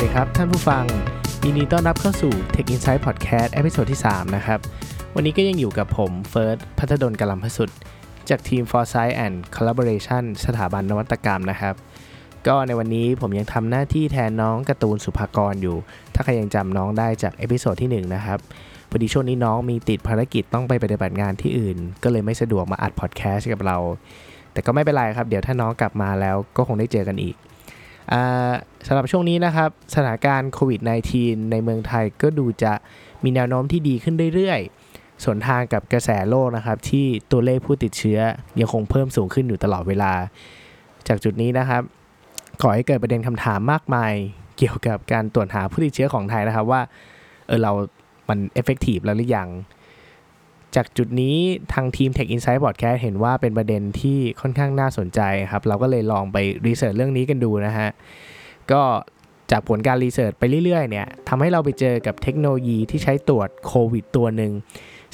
สวัสดีครับ ท่านผู้ฟังยินดีต้อนรับเข้าสู่ Tech Insight Podcast episode ที่ 3 นะครับ วันนี้ก็ยังอยู่กับผมเฟิร์สพัฒดลกลัมพสุด จากทีม Foresight and Collaboration สถาบันนวัตกรรมนะครับ ก็ในวันนี้ผมยังทำหน้าที่แทนน้องการ์ตูนสุภากรอยู่ ถ้าใครยังจำน้องได้จาก episode ที่ 1 นะครับพอดีช่วงนี้น้องมีติดภารกิจต้องไปปฏิบัติงานที่อื่น ก็เลยไม่สะดวกมาอัดพอดแคสต์กับเรา แต่ก็ไม่เป็นไรครับ เดี๋ยวถ้าน้องกลับมาแล้วก็คงได้เจอกันอีก สำหรับช่วงนี้นะครับสถานการณ์โควิด -19 ในเมืองไทยก็ดูจะมีแนวโน้มที่ดีขึ้นเรื่อยๆ ส่วนทางกับกระแสโลกนะครับ ที่ตัวเลขผู้ติดเชื้อยังคงเพิ่มสูงขึ้นอยู่ตลอดเวลา จากจุดนี้นะครับก่อให้เกิดประเด็นคำถามมากมาย เกี่ยวกับการตรวจหาผู้ติดเชื้อของไทยนะครับว่าเออเรามันเอฟเฟกตีฟแล้วหรือยัง จากจุดนี้ทางทีม Tech Insight Podcast เห็นว่าเป็นประเด็นที่ค่อนข้างน่าสนใจครับ เราก็เลยลองไปรีเสิร์ชเรื่องนี้กันดูนะฮะ ก็จากผลการรีเสิร์ชไปเรื่อยๆเนี่ยทำให้เราไปเจอกับเทคโนโลยีที่ใช้ตรวจโควิดตัวหนึ่ง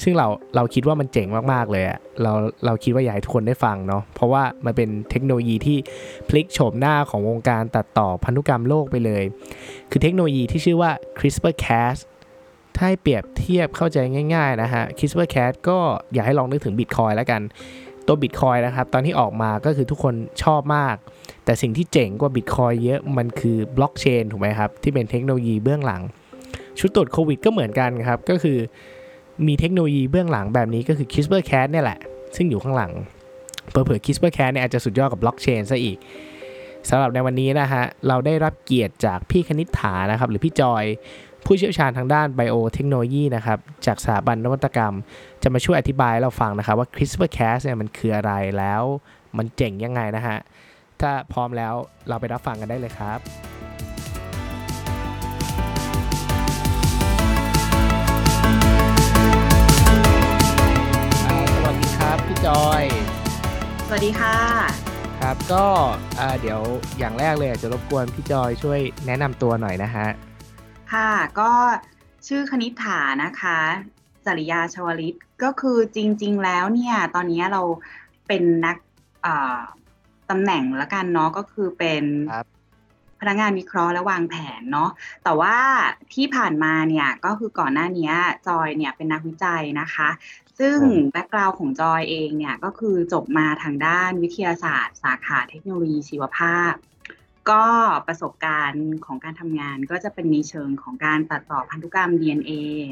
ซึ่งเราเราคิดว่ามันเจ๋งมากๆเลยอะเราเราคิดว่าอยากให้ทุกคนได้ฟังเนาะเพราะว่ามันเป็นเทคโนโลยีที่พลิกโฉมหน้าของวงการตัดต่อพันธุกรรมโลกไปเลย คือเทคโนโลยีที่ชื่อว่า CRISPR-Cas ถ้าให้เปรียบเทียบเข้าใจง่ายๆนะฮะ CRISPR-Cas ก็อยากให้ลองนึกถึง Bitcoin แล้วกัน ตัว Bitcoin นะครับ ตอนที่ออกมาก็คือทุกคนชอบมาก แต่สิ่งที่เจ๋งกว่า Bitcoin เยอะมันคือบล็อกเชนถูกไหมครับ ที่เป็นเทคโนโลยีเบื้องหลัง ชุดตรวจโควิดก็เหมือนกันครับ ก็คือมีเทคโนโลยีเบื้องหลังแบบนี้ก็คือ CRISPR-Cas เนี่ยแหละ ซึ่งอยู่ข้างหลังเผื่อๆ CRISPR-Cas เนี่ยอาจจะสุดยอดกับบล็อกเชนซะอีกสำหรับในวันนี้นะฮะ เราได้รับเกียรติจากพี่คณิษฐานะครับ หรือพี่จอย ผู้เชี่ยวชาญทางด้านไบโอเทคโนโลยีนะครับจากสถาบันนวัตกรรม จะมาช่วยอธิบายให้เราฟังนะครับว่า CRISPR-Cas เนี่ยมันคืออะไรแล้วมันเจ๋งยังไงนะฮะ ถ้าพร้อมแล้วเราไปรับฟังกันได้เลยครับสวัสดีครับพี่จอย สวัสดีค่ะ ครับก็อ่าเดี๋ยวอย่างแรกเลยอาจจะรบกวนพี่จอยช่วยแนะนำตัวหน่อยนะฮะ ค่ะ ก็ชื่อคณิษฐานะคะจริยาชวลิตก็คือจริง ๆ แล้วเนี่ย ตอนนี้เราเป็นนักอ่าตำแหน่งละกันเนาะก็คือเป็นครับพนักงานวิเคราะห์และวางแผนเนาะแต่ว่าที่ผ่านมาเนี่ยก็คือก่อนหน้านี้จอยเนี่ยเป็นนักวิจัยนะคะ ซึ่งครับแบ็กกราวของจอยเองเนี่ยก็คือจบมาทางด้านวิทยาศาสตร์ สาขาเทคโนโลยีชีวภาพ ก็ประสบการณ์ของการทำงานก็จะเป็นในเชิงของการตัดต่อพันธุกรรม DNA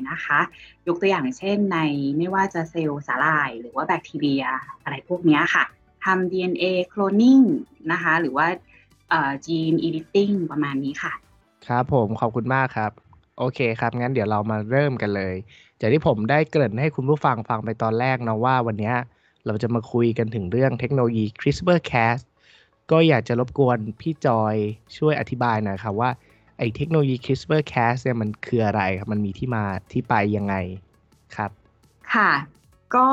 นะคะ ยกตัวอย่างเช่นในไม่ว่าจะเซลล์สาหร่าย หรือว่าแบคทีเรียอะไรพวกนี้ค่ะทำ DNA cloning นะคะ หรือว่าเอ่อ gene editing ประมาณนี้ค่ะ ครับผมขอบคุณมากครับ โอเคครับ งั้นเดี๋ยวเรามาเริ่มกันเลย จากที่ผมได้เกริ่นให้คุณผู้ฟังฟังไปตอนแรกนะว่าวันนี้เราจะมาคุยกันถึงเรื่องเทคโนโลยี CRISPR-Cas ก็อยากจะรบกวนพี่จอยช่วยอธิบายหน่อยครับว่าไอ้เทคโนโลยี CRISPR-Cas เนี่ยมันคืออะไรครับ มันมีที่มาที่ไปยังไงครับ ค่ะ ก็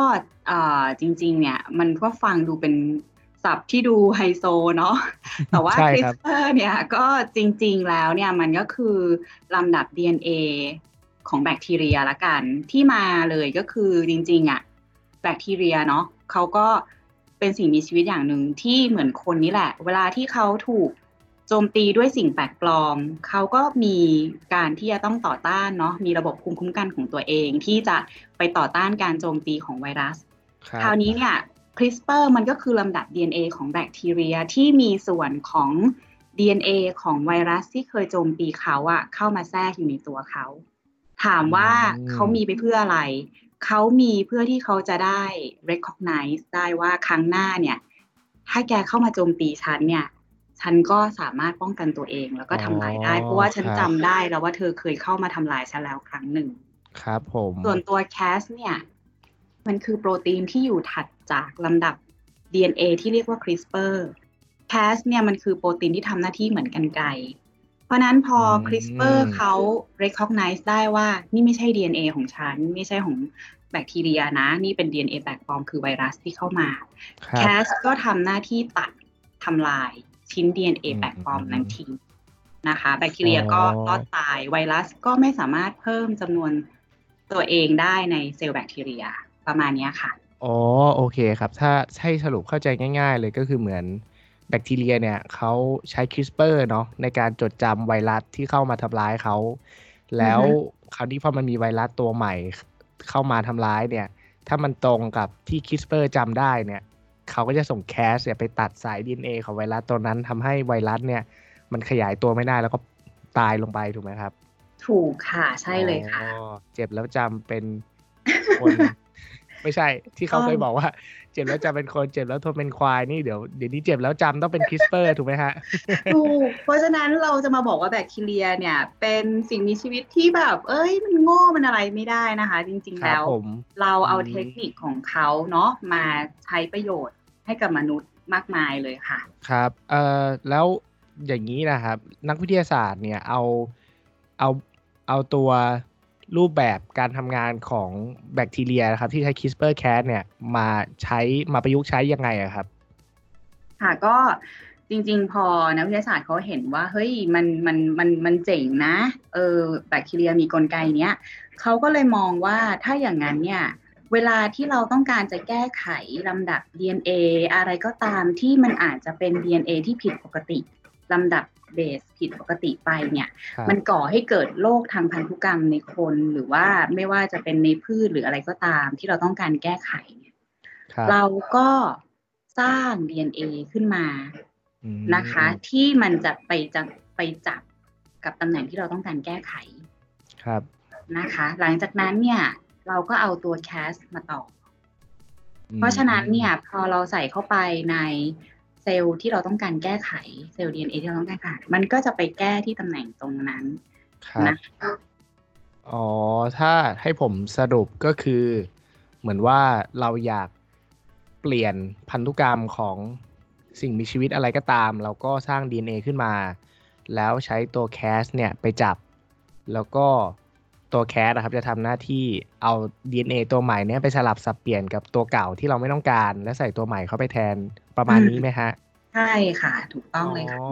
เอ่อจริงๆ เนี่ย มันก็ฟังดูเป็นศัพท์ที่ดูไฮโซเนาะ แต่ว่าใช่ครับ CRISPR เนี่ยก็จริงๆ แล้วเนี่ยมันก็คือลำดับ DNA ของแบคทีเรียละกัน ที่มาเลยก็คือจริงๆ อะ แบคทีเรียเนาะเขาก็ เป็นสิ่งมีชีวิตอย่างหนึ่งที่เหมือนคนนี่แหละ เวลาที่เขาถูกโจมตีด้วยสิ่งแปลกปลอมเขาก็มีการที่จะต้องต่อต้านเนาะมีระบบภูมิคุ้มกันของตัวเอง ที่จะไปต่อต้านการโจมตีของไวรัส ครับคราวนี้เนี่ย CRISPR มันก็คือลำดับ DNA ของแบคทีเรียที่มีส่วนของ DNA ของไวรัสที่เคยโจมตีเขาอะเข้ามาแทรกอยู่ในตัวเขา ถามว่าอืมเขามีไปเพื่ออะไร เขามีเพื่อที่เขาจะได้ recognize ได้ว่าครั้งหน้าเนี่ย ถ้าแกเข้ามาโจมตีฉันเนี่ย ฉันก็สามารถป้องกันตัวเองแล้วก็ทำลายได้ เพราะว่าฉันจำได้แล้วว่าเธอเคยเข้ามาทำลายฉันแล้วครั้งหนึ่ง ครับผม ส่วนตัว Cas เนี่ย มันคือโปรตีนที่อยู่ถัดจากลำดับ DNA ที่เรียกว่า CRISPR Cas เนี่ยมันคือโปรตีนที่ทำหน้าที่เหมือนกันไก รเพราะนั้นพอ CRISPR เขา recognize ได้ว่านี่ไม่ใช่ DNA ของฉัน ไม่ใช่ของแบคทีเรียนะ นี่เป็น DNA แปลกปลอมคือไวรัสที่เข้ามาครับ Cas ก็ทำหน้าที่ตัดทำลายชิ้น DNA อืมแปลกปลอมนั้นทิ้งนะคะ แบคทีเรียก็อ๋อรอดตายไวรัสก็ไม่สามารถเพิ่มจำนวนตัวเองได้ในเซลล์แบคทีเรียประมาณเนี้ยค่ะ อ๋อ โอเคครับ ถ้าให้สรุปเข้าใจง่าย ๆ เลยก็คือเหมือน แบคทีเรียเนี่ยเขาใช้ CRISPR เนาะในการจดจำไวรัสที่เข้ามาทำร้ายเขา แล้วคราวนี้พอมันมีไวรัสตัวใหม่เข้ามาทำร้ายเนี่ย ถ้ามันตรงกับที่ CRISPR จำได้เนี่ยเขาก็จะส่งแคสเนี่ยไปตัดสาย DNA ของไวรัสตัวนั้นทำให้ไวรัสเนี่ยมันขยายตัวไม่ได้แล้วก็ตายลงไปถูกไหมครับ ถูกค่ะ ใช่เลยค่ะอ๋อเจ็บแล้วจำเป็นคน ไม่ใช่ที่เขาเคยบอกว่า เจ็บแล้วจำเป็นคนเจ็บแล้วทนเป็นควายนี่เดี๋ยวเดี๋ยวนี้เจ็บแล้วจำต้องเป็นคริสเปอร์ถูกไหมฮะถูกเพราะฉะนั้นเราจะมาบอกว่าแบคทีเรียเนี่ย เป็นสิ่งมีชีวิตที่แบบ เอ้ยมันโง่มันอะไรไม่ได้นะคะ จริงๆครับแล้วผมเราเอาอืมเทคนิคของเขาเนาะมาใช้ประโยชน์ให้กับมนุษย์มากมายเลยค่ะ ครับเอ่อแล้วอย่างนี้นะครับ นักวิทยาศาสตร์เนี่ยเอาเอาเอาตัว รูปแบบการทำงานของแบคทีเรียนะครับ ที่ใช้ CRISPR-Cas เนี่ยมาใช้มาประยุกต์ใช้ยังไงอะครับ ค่ะก็จริงๆ พอนักวิทยาศาสตร์เขาเห็นว่า เฮ้ยมันมันมันมันเจ๋งนะเออแบคทีเรียมีกลไกเนี้ยเขาก็เลยมองว่าถ้าอย่างนั้นเนี่ยเวลาที่เราต้องการจะแก้ไขลำดับ DNA อะไรก็ตามที่มันอาจจะเป็น DNA ที่ผิดปกติลำดับ เบสผิดปกติไปเนี่ยครับมันก่อให้เกิดโรคทางพันธุกรรมในคนหรือว่าไม่ว่าจะเป็นในพืชหรืออะไรก็ตามที่เราต้องการแก้ไขเนี่ยครับเราก็สร้าง DNA ขึ้นมาอืมนะคะ ที่มันจะไปจะไปจับกับตำแหน่งที่เราต้องการแก้ไขครับนะคะ หลังจากนั้นเนี่ยเราก็เอาตัวแคสมาต่ออืมเพราะฉะนั้นเนี่ยพอเราใส่เข้าไปใน เซลล์ที่เราต้องการแก้ไขเซลล์ DNA ที่เราต้องการแก้ไขมันก็จะไปแก้ที่ตำแหน่งตรงนั้นครับนะอ๋อ ถ้าให้ผมสรุปก็คือ เหมือนว่าเราอยากเปลี่ยนพันธุกรรมของสิ่งมีชีวิตอะไรก็ตาม เราก็สร้าง DNA ขึ้นมา แล้วใช้ตัวแคสเนี่ยไปจับ แล้วก็ตัวแคสนะครับจะทำหน้าที่เอา DNA ตัวใหม่เนี่ยไปสลับสับเปลี่ยนกับตัวเก่าที่เราไม่ต้องการ แล้วใส่ตัวใหม่เข้าไปแทน ประมาณนี้ไหมฮะ ใช่ค่ะ ถูกต้องเลยค่ะอ๋อ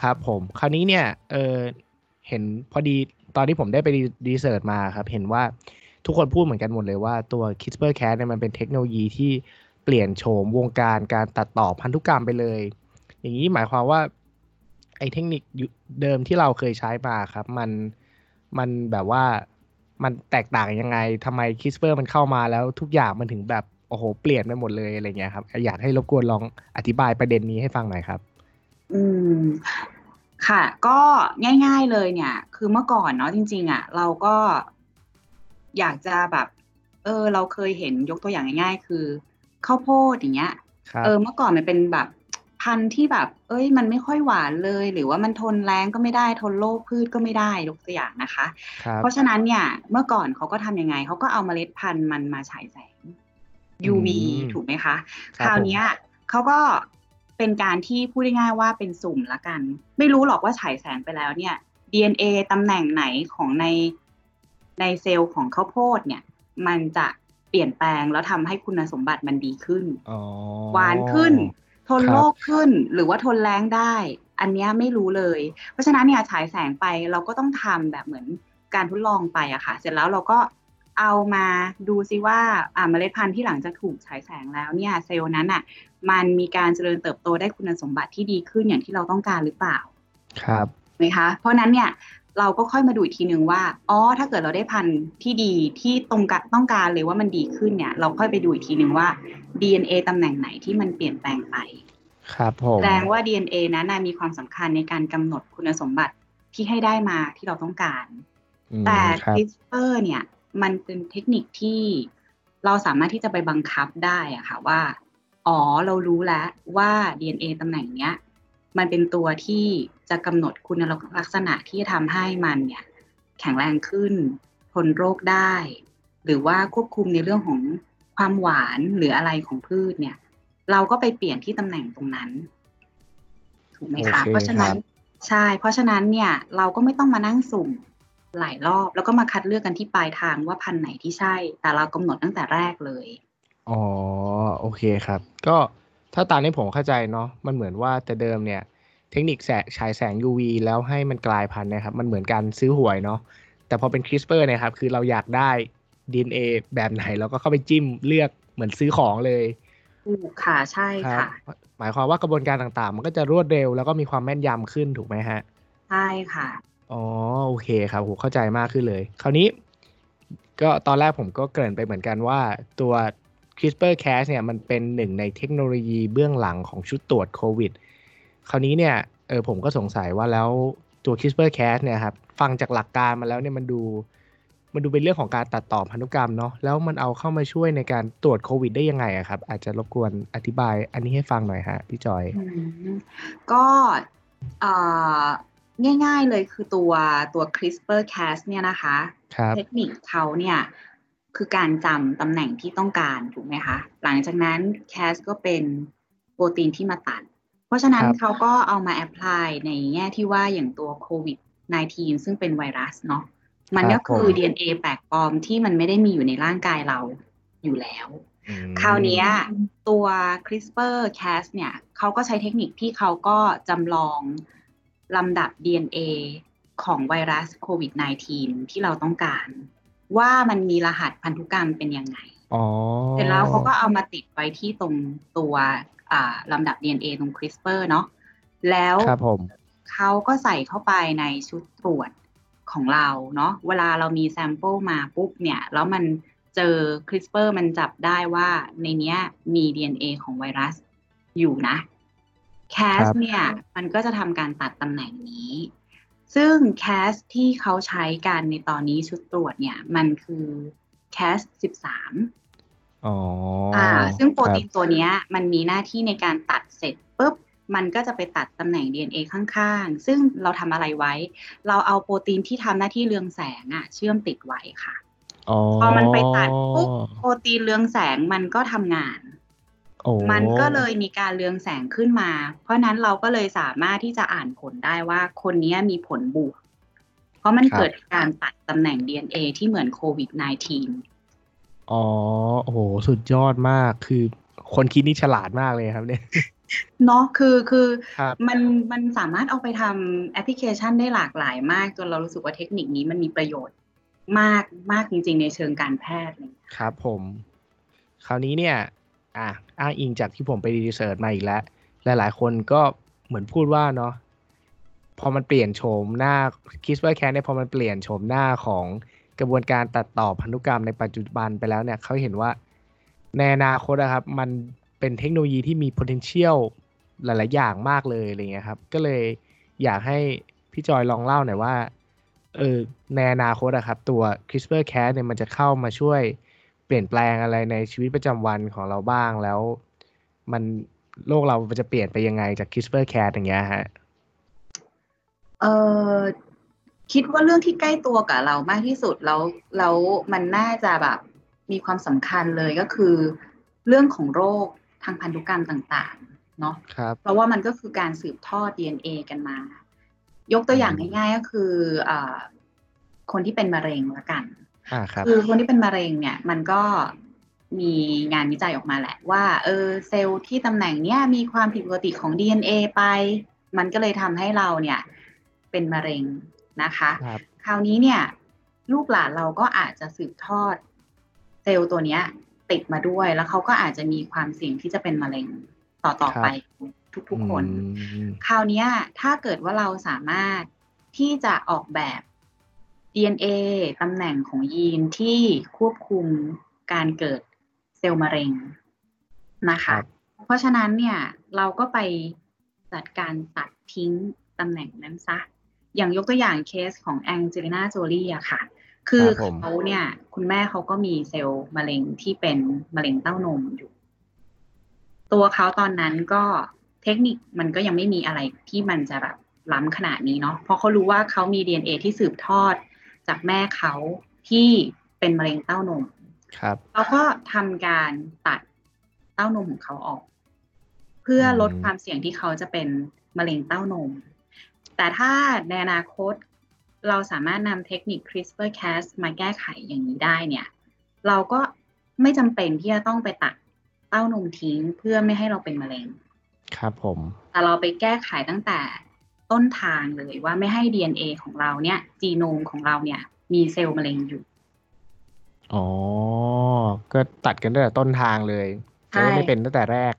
ครับผม คราวนี้เนี่ยเออเห็นพอดีตอนที่ผมได้ไปรีเสิร์ชมาครับ เห็นว่าทุกคนพูดเหมือนกันหมดเลยว่าตัว CRISPR-Cas เนี่ยมันเป็นเทคโนโลยีที่เปลี่ยนโฉมวงการการตัดต่อพันธุกรรมไปเลย อย่างนี้หมายความว่า ไอ้เทคนิคยุเดิมที่เราเคยใช้มาครับ มันมันแบบว่ามันแตกต่างยังไงทำไม CRISPR มันเข้ามาแล้วทุกอย่างมันถึงแบบโอ้โหเปลี่ยนไปหมดเลยอะไรเงี้ยครับอยากให้รบกวนลองอธิบายประเด็นนี้ให้ฟังหน่อยครับ อืมค่ะ ก็ง่าย ๆเลยเนี่ย คือเมื่อก่อนเนาะจริง ๆอะ เราก็อยากจะแบบ เออ เราเคยเห็นยกตัวอย่างง่ายๆ คือข้าวโพดอย่างเงี้ยครับเออเมื่อก่อนมันเป็นแบบพันธุ์ที่แบบ เอ้ย มันไม่ค่อยหวานเลย หรือว่ามันทนแรงก็ไม่ได้ทนโรคพืชก็ไม่ได้ยกตัวอย่างนะคะครับเพราะฉะนั้นเนี่ย เมื่อก่อนเขาก็ทำยังไงเขาก็เอาเมล็ดพันธุ์มันมาฉายแสง UV อืมถูกไหมคะ ครัคบราวเนี้ยเขาก็เป็นการที่พูดได้ง่ายๆว่าเป็นสุ่มละกัน ไม่รู้หรอกว่าฉายแสงไปแล้วเนี่ย DNA ตำแหน่งไหนของในในเซลล์ของข้าวโพดเนี่ย มันจะเปลี่ยนแปลงแล้วทำให้คุณสมบัติมันดีขึ้นอ๋อหวานขึ้น ทนครับโรคขึ้นหรือว่าทนแรงได้ อันเนี้ยไม่รู้เลย เพราะฉะนั้นเนี่ยฉายแสงไปเราก็ต้องทำแบบเหมือนการทดลองไปอะค่ะ เสร็จแล้วเราก็ เอามาดูซิว่าอ่าเมล็ดพันธุ์ที่หลังจากถูกฉายแสงแล้วเนี่ยเซลล์นั้นอะมันมีการเจริญเติบโตได้คุณสมบัติที่ดีขึ้นอย่างที่เราต้องการหรือเปล่า ครับไหมคะ เพราะฉะนั้นเนี่ยเราก็ค่อยมาดูอีกทีนึงว่า อ๋อ ถ้าเกิดเราได้พันธุ์ที่ดีที่ตรงกะต้องการเลยว่ามันดีขึ้นเนี่ย เราค่อยไปดูอีกทีนึงว่า DNA ตำแหน่งไหนที่มันเปลี่ยนแปลงไป ครับผมแสดงว่า DNA นั้นน่ะมีความสำคัญในการกำหนดคุณสมบัติที่ให้ได้มาที่เราต้องการอืมแต่ครับ CRISPR เนี่ย มันเป็นเทคนิคที่เราสามารถที่จะไปบังคับได้อะค่ะว่า อ๋อเรารู้แล้วว่า DNA ตำแหน่งเนี้ย มันเป็นตัวที่จะกำหนดคุณลักษณะที่จะทำให้มันเนี่ย แข็งแรงขึ้น ทนโรคได้ หรือว่าควบคุมในเรื่องของความหวานหรืออะไรของพืชเนี่ย เราก็ไปเปลี่ยนที่ตำแหน่งตรงนั้น ถูกไหมคะโอเคเพราะฉะนั้นครับใช่ เพราะฉะนั้นเนี่ย เราก็ไม่ต้องมานั่งสุ่ม หลายรอบ แล้วก็มาคัดเลือกกันที่ปลายทางว่าพันธุ์ไหนที่ใช่ แต่เรากำหนดตั้งแต่แรกเลย อ๋อโอเคครับ ก็ถ้าตามที่ผมเข้าใจเนาะมันเหมือนว่าแต่เดิมเนี่ย เทคนิคแสงฉายแสง UV แล้วให้มันกลายพันธุ์เนะครับ มันเหมือนการซื้อหวยเนาะแต่พอเป็น CRISPR เนี่ยครับ คือเราอยากได้ DNA แบบไหนเราก็เข้าไปจิ้มเลือกเหมือนซื้อของเลยถูกค่ะใช่ครัค่ะบหมายความว่ากระบวนการต่างๆ มันก็จะรวดเร็วแล้วก็มีความแม่นยำขึ้นถูกไหมฮะ?ใช่ค่ะ อ๋อโอเคครับโอ้โฮเข้าใจมากขึ้นเลย คราวนี้ ก็ตอนแรกผมก็เกริ่นไปเหมือนกันว่าตัว CRISPR-Cas เนี่ยมันเป็นหนึ่งในเทคโนโลยีเบื้องหลังของชุดตรวจโควิด คราวนี้เนี่ยเออผมก็สงสัยว่าแล้วตัว CRISPR-Cas เนี่ยครับฟังจากหลักการมาแล้วเนี่ยมันดู มันดูเป็นเรื่องของการตัดต่อพันธุกรรมเนาะแล้วมันเอาเข้ามาช่วยในการตรวจโควิดได้ยังไงอะครับ?อาจจะรบกวนอธิบายอันนี้ให้ฟังหน่อยครับพี่จอยก็อ่า ง่าย ๆเลยคือตัวตัว CRISPR-Cas เนี่ยนะคะครับเทคนิคเขาเนี่ยคือการจำตำแหน่งที่ต้องการถูกไหมคะ?หลังจากนั้น Cas ก็เป็นโปรตีนที่มาตัด เพราะฉะนั้คนรับเขาก็เอามาแอพพลายในแง่ที่ว่าอย่างตัวโควิด -19 ซึ่งเป็นไวรัสเนาะมันครัก็บผคือม DNA แปลกปลอมที่มันไม่ได้มีอยู่ในร่างกายเราอยู่แล้วอืคราวเนี้ยมตัว CRISPR-Cas เนี่ยเขาก็ใช้เทคนิคที่เขาก็จำลอง ลำดับ DNA ของไวรัสโควิด -19 ที่เราต้องการ ว่ามันมีรหัสพันธุกรรมเป็นยังไงอ๋อเสร็จแล้วเขาก็เอามาติดไว้ที่ตรงตัวอ่าลำดับ DNA ตรง CRISPR เนาะแล้วครับผมเขาก็ใส่เข้าไปในชุดตรวจของเราเนาะเวลาเรามีแซมเปิลมาปุ๊บเนี่ย แล้วมันเจอ CRISPR มันจับได้ว่าในเนี้ยมี DNA ของไวรัสอยู่นะ ครั Cas บเนี่ยมันก็จะทำการตัดตำแหน่งนี้ ซึ่ง Cas ที่เขาใช้กันในตอนนี้ชุดตรวจเนี่ยมันคือ Cas 13อ๋ออ่า ซึ่งโปครรัตีบนตัวเนี้ยมันมีหน้าที่ในการตัดเสร็จปุ๊บมันก็จะไปตัดตำแหน่ง DNA ข้างๆ ซึ่งเราทำอะไรไว้ เราเอาโปรตีนที่ทำหน้าที่เรืองแสงอะเชื่อมติดไว้ค่ะอ๋อพอมันไปตัดปุ๊บ โปรตีนเรืองแสงมันก็ทำงานโอ้ มันก็เลยมีการเรืองแสงขึ้นมา เพราะนั้นเราก็เลยสามารถที่จะอ่านผลได้ว่าคนเนี้ยมีผลบวก เพราะมันครัเกิบดการตัดตำแหน่ง DNA ที่เหมือนโควิด -19 อ๋อ โอ้โฮสุดยอดมาก คือคนคิดนี่ฉลาดมากเลยครับเนี่ย เนาะ คือคือครับมันมันสามารถเอาไปทำแอปพลิเคชันได้หลากหลายมาก จนเรารู้สึกว่าเทคนิคนี้มันมีประโยชน์มากมากจริง ๆ ในเชิงการแพทย์อะไรอย่างเงี้ยครับผม คราวนี้เนี่ย อ่าอ้างอิงจากที่ผมไป research มาอีกแล้ว หลาย ๆ คนก็เหมือนพูดว่าเนาะพอมันเปลี่ยนโฉมหน้า CRISPR-Cas เนี่ยพอมันเปลี่ยนโฉมหน้าของกระบวนการตัดต่อพันธุกรรมในปัจจุบันไปแล้วเนี่ยเขาเห็นว่าในอนาคตอะครับมันเป็นเทคโนโลยีที่มี potential หลาย ๆ อย่างมากเลยอะไรเงี้ยครับ ก็เลยอยากให้พี่จอยลองเล่าหน่อยว่าเออในอนาคตอะครับ ตัว CRISPR-Cas เนี่ยมันจะเข้ามาช่วย ลี่ยนแปลงอะไรในชีวิตประจำวันของเราบ้างแล้ว มันโลกเรามันจะเปลี่ยนไปยังไงจาก CRISPR-Cas อย่างเงี้ยครับ?เอ่อคิดว่าเรื่องที่ใกล้ตัวกับเรามากที่สุดแล้วแล้วมันน่าจะแบบมีความสำคัญเลยก็คือ เรื่องของโรคทางพันธุกรรมต่างๆเนาะครับเพราะว่ามันก็คือการสืบทอด DNA กันมา ยกตัวอย่างง่ายๆก็คืออ่าคนที่เป็นมะเร็งแล้วกัน อาครับคือคนที่เป็นมะเร็งเนี่ยมันก็มีงานวิจัยออกมาแหละ ว่าเออเซลล์ที่ตำแหน่งเนี้ยมีความผิดปกติของ DNA ไป มันก็เลยทำให้เราเนี่ยเป็นมะเร็งนะคะครับคราวนี้เนี่ยลูกหลานเราก็อาจจะสืบทอดเซลล์ตัวเนี้ย ติดมาด้วยแล้วเขาก็อาจจะมีความเสี่ยงที่จะเป็นมะเร็งต่อครัๆไปบทุอืกๆคนมคราวเนี้ยถ้าเกิดว่าเราสามารถที่จะออกแบบ DNA ตำแหน่งของยีนที่ควบคุมการเกิดเซลล์มะเร็งนะคคะรับเพราะฉะนั้นเนี่ยเราก็ไปจัดการตัดทิ้งตำแหน่งนั้นเสียอย่างยกตัวอย่างเคสของ Angelina Jolie อะค่ะ คืคอรับผมเขาเนี่ย คุณแม่เขาก็มีเซลล์มะเร็งที่เป็นมะเร็งเต้านมอยู่ ตัวเขาตอนนั้นก็เทคนิคมันก็ยังไม่มีอะไรที่มันจะแบบล้ำขนาดนี้เนาะ เพราะเขารู้ว่าเขามี DNA ที่สืบทอด จากแม่เขาที่เป็นมะเร็งเต้านมครับเขาก็ทำการตัดเต้านมของเขาออก เพื่อลดอืมความเสี่ยงที่เขาจะเป็นมะเร็งเต้านม แต่ถ้าในอนาคตเราสามารถนำเทคนิค CRISPR-Cas มาแก้ไขอย่างนี้ได้เนี่ย เราก็ไม่จำเป็นที่จะต้องไปตัดเต้านมทิ้งเพื่อไม่ให้เราเป็นมะเร็ง ครับผม แต่เราไปแก้ไขตั้งแต่ ต้นทางเลยว่าไม่ให้ DNA ของเราเนี่ย จีโนมของเราเนี่ย มีเซลล์มะเร็งอยู่ อ๋อ ก็ตัดกันตั้งแต่ต้นทางเลยจะได้ไม่เป็นตั้งแต่แรก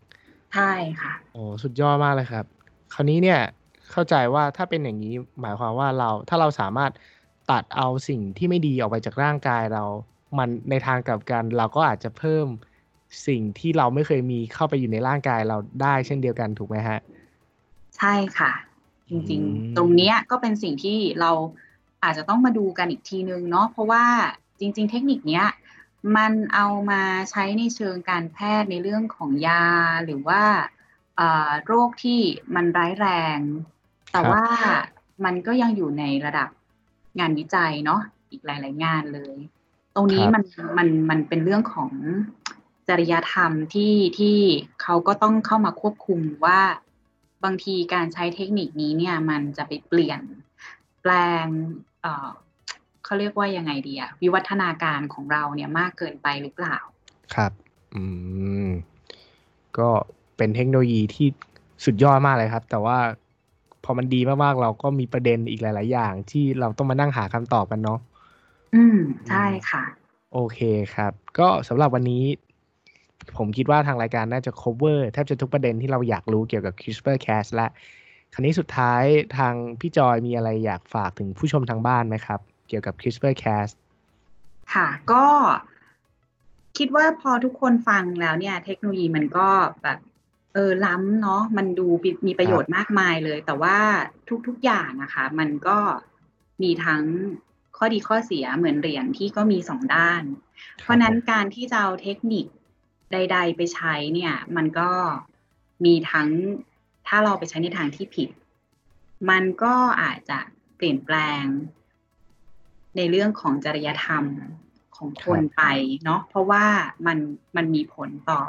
ใช่ค่ะ โอ้สุดยอดมากเลยครับ คราวนี้เนี่ยเข้าใจว่าถ้าเป็นอย่างนี้หมายความว่าเราถ้าเราสามารถตัดเอาสิ่งที่ไม่ดีออกไปจากร่างกายเรา มันในทางกลับกัน เราก็อาจจะเพิ่มสิ่งที่เราไม่เคยมีเข้าไปอยู่ในร่างกายเราได้เช่นเดียวกันถูกไหมฮะ ใช่ค่ะ จริงอืมๆตรงเนี้ยก็เป็นสิ่งที่เราอาจจะต้องมาดูกันอีกทีนึงเนาะเพราะว่าจริง ๆ เทคนิคเนี้ยมันเอามาใช้ในเชิงการแพทย์ในเรื่องของยาหรือว่าเอ่อโรคที่มันร้ายแรง แต่ว่ามันก็ยังอยู่ในระดับงานวิจัยเนาะอีกหลาย ๆ งานเลย ตรงนี้ครับมันมันมันเป็นเรื่องของจริยธรรมที่ที่เขาก็ต้องเข้ามาควบคุมว่า บางทีการใช้เทคนิคนี้เนี่ยมันจะไปเปลี่ยนแปลงเอ่อเขาเรียกว่ายังไงดีอะวิวัฒนาการของเราเนี่ยมากเกินไปหรือเปล่า ครับ อืม ก็เป็นเทคโนโลยีที่สุดยอดมากเลยครับ แต่ว่าพอมันดีมากๆ เราก็มีประเด็นอีกหลาย ๆ อย่าง ที่เราต้องมานั่งหาคำตอบกันเนาะ อืม ใช่ค่ะ โอเคครับ ก็สำหรับวันนี้ ผมคิดว่าทางรายการน่าจะ cover แทบจะทุกประเด็นที่เราอยากรู้เกี่ยวกับ CRISPR Cas และ คราวนี้สุดท้ายทางพี่จอยมีอะไรอยากฝากถึงผู้ชมทางบ้านไหมครับ เกี่ยวกับ CRISPR Cas ค่ะก็คิดว่าพอทุกคนฟังแล้วเนี่ย เทคโนโลยีมันก็แบบเออล้ำเนาะมันดูมีประโยชน์มากมายเลย แต่ว่าทุกๆอย่างนะคะ มันก็มีทั้งข้อดีข้อเสียเหมือนเหรียญที่ก็มีสองด้าน เพราะนั้นการที่จะเอาเทคนิค ใด ๆ ไปใช้เนี่ย มันก็มีทั้งถ้าเราไปใช้ในทางที่ผิด มันก็อาจจะเปลี่ยนแปลง ในเรื่องของจริยธรรมของคนไปเนาะเพราะว่ามันมันมีผลต่อ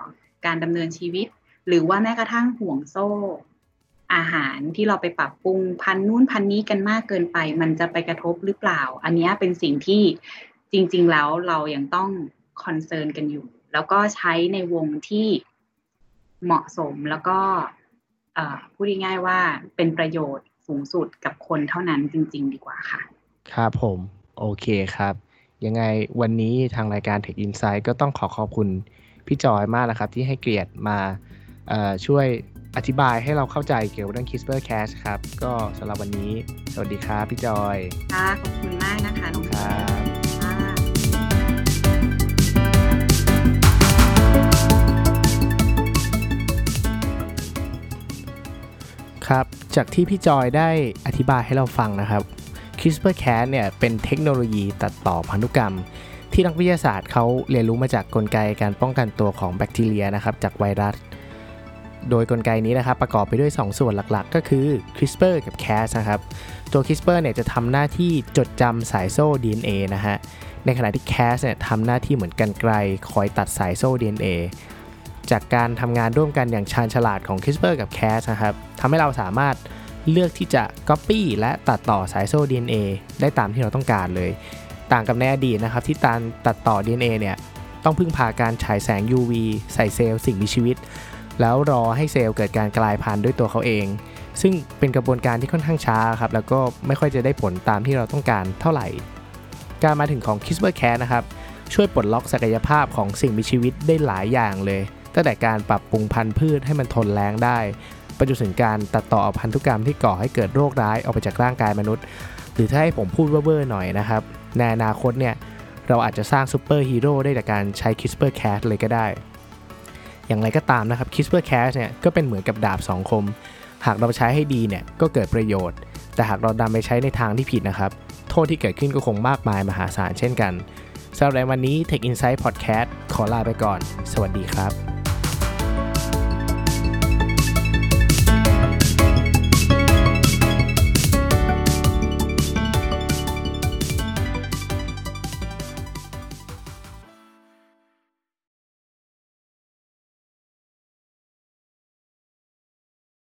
การดำเนินชีวิต หรือว่าแม้กระทั่งห่วงโซ่ อาหารที่เราไปปรับปรุงพันนู่นพันนี้กันมากเกินไป มันจะไปกระทบหรือเปล่า อันนี้เป็นสิ่งที่จริง ๆ แล้วเรายังต้องคอนเซิร์นกันอยู่ แล้วก็ใช้ในวงที่เหมาะสมแล้วก็เอ่อพูดง่ายๆว่าเป็นประโยชน์สูงสุดกับคนเท่านั้นจริง ๆ ดีกว่าค่ะ ครับผม โอเคครับ ยังไงวันนี้ทางรายการ Tech Insight ก็ต้องขอขอบคุณพี่จอยมากนะครับ ที่ให้เกียรติมาเอ่อช่วยอธิบายให้เราเข้าใจเกี่ยวกับเรื่อง CRISPR Cas ครับ ก็สำหรับวันนี้ สวัสดีครับพี่จอย ค่ะ ขอบคุณมากนะคะน้องคเฟิรัร์นบ ครับ จากที่พี่จอยได้อธิบายให้เราฟังนะครับ CRISPR-Cas เนี่ยเป็นเทคโนโลยีตัดต่อพันธุกรรม ที่นักวิทยาศาสตร์เขาเรียนรู้มาจากกลไกการป้องกันตัวของแบคทีเรียนะครับจากไวรัส โดยกลไกนี้นะครับประกอบไปด้วย 2ส่วนหลักๆ ก็คือ CRISPR กับ Cas นะครับ ตัว CRISPR เนี่ยจะทำหน้าที่จดจำสายโซ่ DNA นะฮะในขณะที่ Cas เนี่ยทำหน้าที่เหมือนกันไกลคอยตัดสายโซ่ DNA จากการทำงานร่วมกันอย่างชาญฉลาดของ CRISPR กับ Cas นะครับทำให้เราสามารถเลือกที่จะ Copy และตัดต่อสายโซ่ DNA ได้ตามที่เราต้องการเลย ต่างกับในอดีตนะครับที่การตัดต่อ DNA เนี่ยต้องพึ่งพาการฉายแสง UV ใส่เซลล์สิ่งมีชีวิต แล้วรอให้เซลล์เกิดการกลายพันธุ์ด้วยตัวเขาเอง ซึ่งเป็นกระบวนการที่ค่อนข้างช้าครับแล้วก็ไม่ค่อยจะได้ผลตามที่เราต้องการเท่าไหร่ การมาถึงของ CRISPR-Cas นะครับช่วยปลดล็อกศักยภาพของสิ่งมีชีวิตได้หลายอย่างเลย ตั้งแต่การปรับปรุงพันธุ์พืชให้มันทนแล้งได้ไปจนถึงการตัดต่อพันธุกรรมที่ก่อให้เกิดโรคร้ายออกไปจากร่างกายมนุษย์ หรือถ้าให้ผมพูดเว่อร์หน่อยนะครับ ในอนาคตเนี่ย เราอาจจะสร้างซูเปอร์ฮีโร่ได้จากการใช้ CRISPR-Cas เลยก็ได้ อย่างไรก็ตามนะครับ CRISPR-Cas เนี่ยก็เป็นเหมือนกับดาบสองคม หากเราใช้ให้ดีเนี่ยก็เกิดประโยชน์ แต่หากเรานำไปใช้ในทางที่ผิดนะครับ โทษที่เกิดขึ้นก็คงมากมายมหาศาลเช่นกันสำหรับในวันนี้ Tech Insight Podcast ขอลาไปก่อน สวัสดีครับ